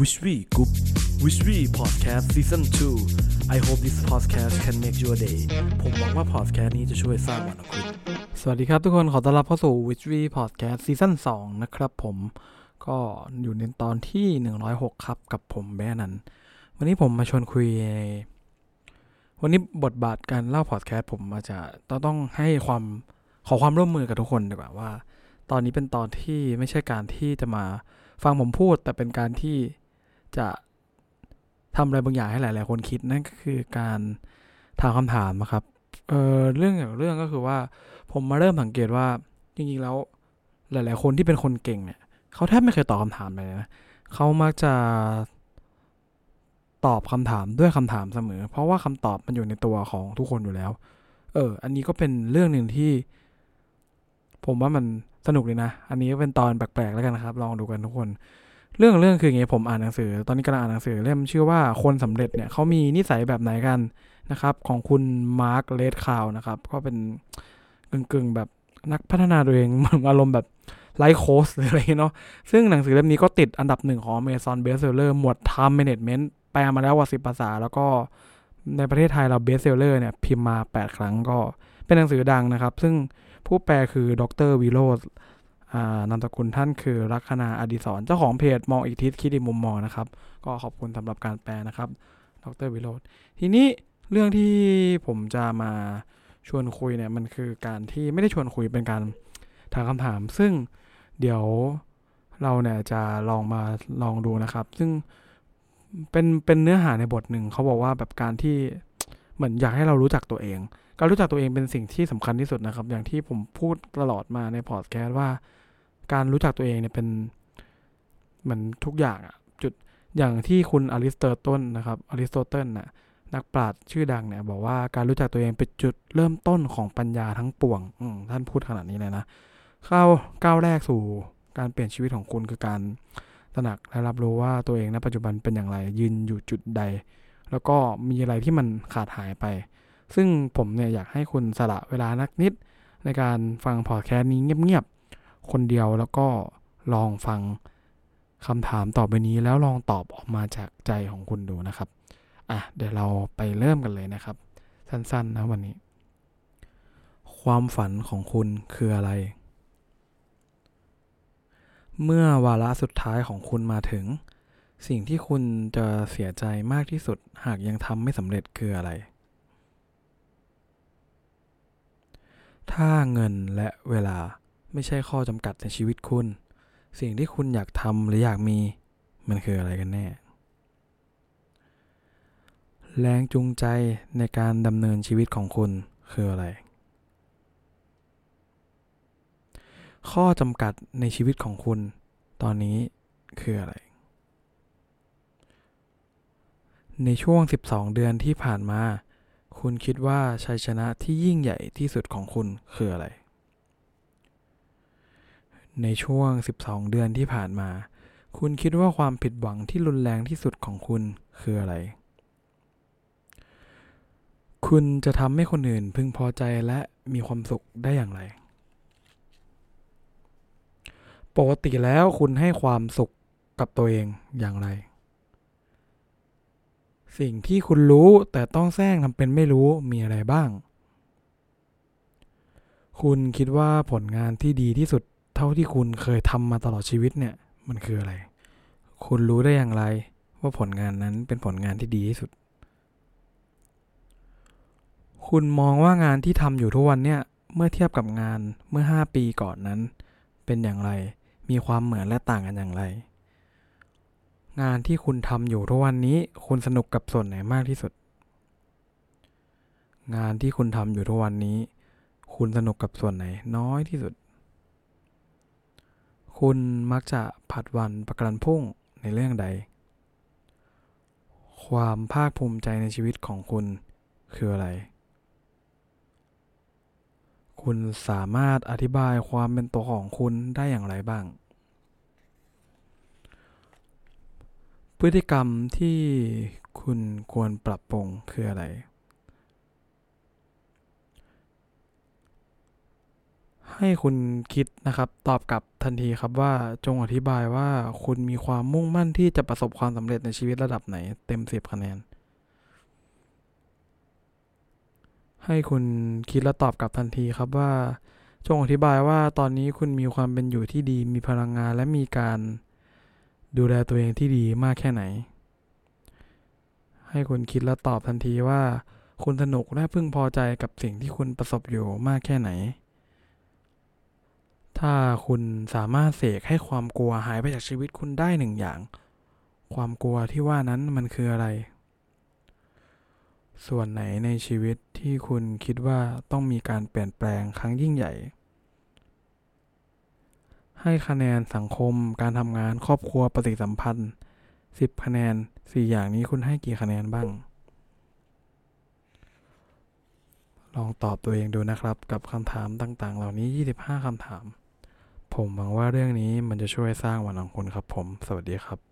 Wish We Group Wish We Podcast Season 2 I hope this podcast can make your day ผมหวังว่า podcast นี้จะช่วยสร้างวันของคุณ สวัสดีครับทุกคนขอต้อนรับเข้าสู่ Wish We Podcast Season 2 นะครับผมก็อยู่ในตอนที่ 106 ครับ กับผมแบนัน วันนี้ผมมาชวนคุย วันนี้บทบาทการเล่าพอดแคสต์ผมมาจะต้องต้องให้ความขอความร่วมมือกับทุกคนดีกว่าว่า ตอนนี้เป็นตอนที่ไม่ใช่การที่จะมาฟังผมพูด แต่เป็นการที่ จะทำอะไรบางอย่างให้หลาย ๆ คนคิดนั่นก็คือการถามคำถามนะครับเออเรื่องอย่างเรื่องก็คือว่า ผมมาเริ่มสังเกตว่าจริง ๆ แล้วหลาย ๆ คนที่เป็นคนเก่งเนี่ยเขาแทบไม่เคยตอบคำถามเลยนะเขามักจะตอบคำถามด้วยคำถามเสมอ เพราะว่าคำตอบมันอยู่ในตัวของทุกคนอยู่แล้ว เออ อันนี้ก็เป็นเรื่องหนึ่งที่ ผมว่ามันสนุกเลยนะ อันนี้ก็เป็นตอนแปลกๆแล้วกันนะครับ ลองดูกันทุกคน เรื่องเรื่องคืออย่างงี้ผมอ่านหนังสือ ตอนนี้กำลังอ่านหนังสือเล่มชื่อว่าคนสำเร็จเนี่ยเขามีนิสัยแบบไหนกันนะครับ ของคุณมาร์ค เรคเลานะครับ ก็เป็นกึ่งๆแบบนักพัฒนาตัวเองเหมือนอารมณ์แบบไลฟ์โค้ชหรืออะไรเนาะซึ่งหนังสือเล่มนี้ก็ติดอันดับหนึ่งของ Amazon Bestseller หมวด Time Management แปลมาแล้วกว่าสิบภาษา แล้วก็ในประเทศไทยเรา Bestseller เนี่ยพิมพ์มา 8 ครั้งก็เป็นหนังสือดังนะครับ ซึ่งผู้แปลคือดรวิโรธ นามสกุลท่านคือลัคนาอดิศรเจ้าของเพจมองอีกทิศคิดอีกมุมมองนะครับ ก็ขอบคุณสำหรับการแปลนะครับ ดรวิโรธทีนี้เรื่องที่ผมจะมาชวนคุยเนี่ยมันคือการที่ไม่ได้ชวนคุยเป็นการถามคำถาม ซึ่งเดี๋ยวเราเนี่ยจะลองมาลองดูนะครับ ซึ่งเป็นเป็นเนื้อหาในบทหนึ่งเขาบอกว่าแบบการที่เหมือนอยากให้เรารู้จักตัวเอง การรู้จักตัวเองเป็นสิ่งที่สำคัญที่สุดนะครับ อย่างที่ผมพูดตลอดมาในพอดแคสต์ว่า การรู้จักตัวเองเนี่ยเป็นเหมือนทุกอย่างอะจุดอย่างที่คุณอริสโตเติลนะครับอริสโตเติลน่ะนักปราชญ์ชื่อดังเนี่ยบอกว่าการรู้จักตัวเองเป็นจุดเริ่มต้นของปัญญาทั้งปวงท่านพูดขนาดนี้เลยนะก้าวก้าวแรกสู่การเปลี่ยนชีวิตของคุณคือการตระหนักและรับรู้ว่าตัวเองณปัจจุบันเป็นอย่างไรยืนอยู่จุดใด แล้วก็มีอะไรที่มันขาดหายไป ซึ่งผมเนี่ยอยากให้คุณสละเวลานักนิด ในการฟังพอดแคสต์นี้เงียบๆ คนเดียวแล้วก็ลองฟังคำถามต่อไปนี้แล้วลองตอบออกมาจากใจของคุณดูนะครับ อะเดี๋ยวเราไปเริ่มกันเลยนะครับ สั้นๆนะวันนี้ ความฝันของคุณคืออะไร เมื่อวาระสุดท้ายของคุณมาถึง สิ่งที่คุณจะเสียใจมากที่สุดหากยังทำไม่สำเร็จคืออะไร ถ้าเงินและเวลา ไม่ใช่ข้อจำกัดในชีวิตคุณ สิ่งที่คุณอยากทำหรืออยากมี มันคืออะไรกันแน่ แรงจูงใจในการดำเนินชีวิตของคุณคืออะไร ข้อจำกัดในชีวิตของคุณ ตอนนี้คืออะไร ในช่วง 12 เดือนที่ผ่านมา คุณคิดว่าชัยชนะที่ยิ่งใหญ่ที่สุดของคุณคืออะไร ในช่วง 12 เดือนที่ผ่านมา คุณคิดว่าความผิดหวังที่รุนแรงที่สุดของคุณคืออะไร คุณจะทำให้คนอื่นพึงพอใจและมีความสุขได้อย่างไร ปกติแล้วคุณให้ความสุขกับตัวเองอย่างไร สิ่งที่คุณรู้แต่ต้องแซงทำเป็นไม่รู้มีอะไรบ้าง คุณคิดว่าผลงานที่ดีที่สุด เท่าที่คุณเคยทำมาตลอดชีวิตเนี่ย มันคืออะไร คุณรู้ได้อย่างไรว่าผลงานนั้นเป็นผลงานที่ดีที่สุด คุณมองว่างานที่ทำอยู่ทุกวันเนี่ย เมื่อเทียบกับงานเมื่อ 5 ปีก่อนนั้น เป็นอย่างไร มีความเหมือนและต่างกันอย่างไร งานที่คุณทำอยู่ทุกวันนี้ คุณสนุกกับส่วนไหนมากที่สุด งานที่คุณทำอยู่ทุกวันนี้ คุณสนุกกับส่วนไหนน้อยที่สุด คุณมักจะผัดวันประกันพุ่งในเรื่องใด ความภาคภูมิใจในชีวิตของคุณคืออะไร คุณสามารถอธิบายความเป็นตัวของคุณได้อย่างไรบ้าง พฤติกรรมที่คุณควรปรับปรุงคืออะไร ให ให้คุณคิดนะครับ ตอบกลับทันทีครับว่าจงอธิบายว่าคุณมีความมุ่งมั่นที่จะประสบความสำเร็จในชีวิตระดับไหน เต็มสิบคะแนน ให้คุณคิดและตอบกลับทันทีครับว่า จงอธิบายว่าตอนนี้คุณมีความเป็นอยู่ที่ดี มีพลังงานและมีการดูแลตัวเองที่ดีมากแค่ไหน ให้คุณคิดและตอบทันทีว่า คุณสนุกและพึงพอใจกับสิ่งที่คุณประสบอยู่มากแค่ไหน ถ้าคุณสามารถเสกให้ความกลัวหายไปจากชีวิตคุณได้หนึ่งอย่าง ความกลัวที่ว่านั้นมันคืออะไร ส่วนไหนในชีวิตที่คุณคิดว่าต้องมีการเปลี่ยนแปลงครั้งยิ่งใหญ่ ให้คะแนนสังคมการทำงานครอบครัวปฏิสัมพันธ์ 10 คะแนน 4 อย่างนี้คุณให้กี่คะแนนบ้าง ลองตอบตัวเองดูนะครับกับคำถามต่างๆ เหล่านี้ 25คำถาม ผมหวังว่าเรื่องนี้มันจะช่วยสร้างวันของคุณครับผม สวัสดีครับ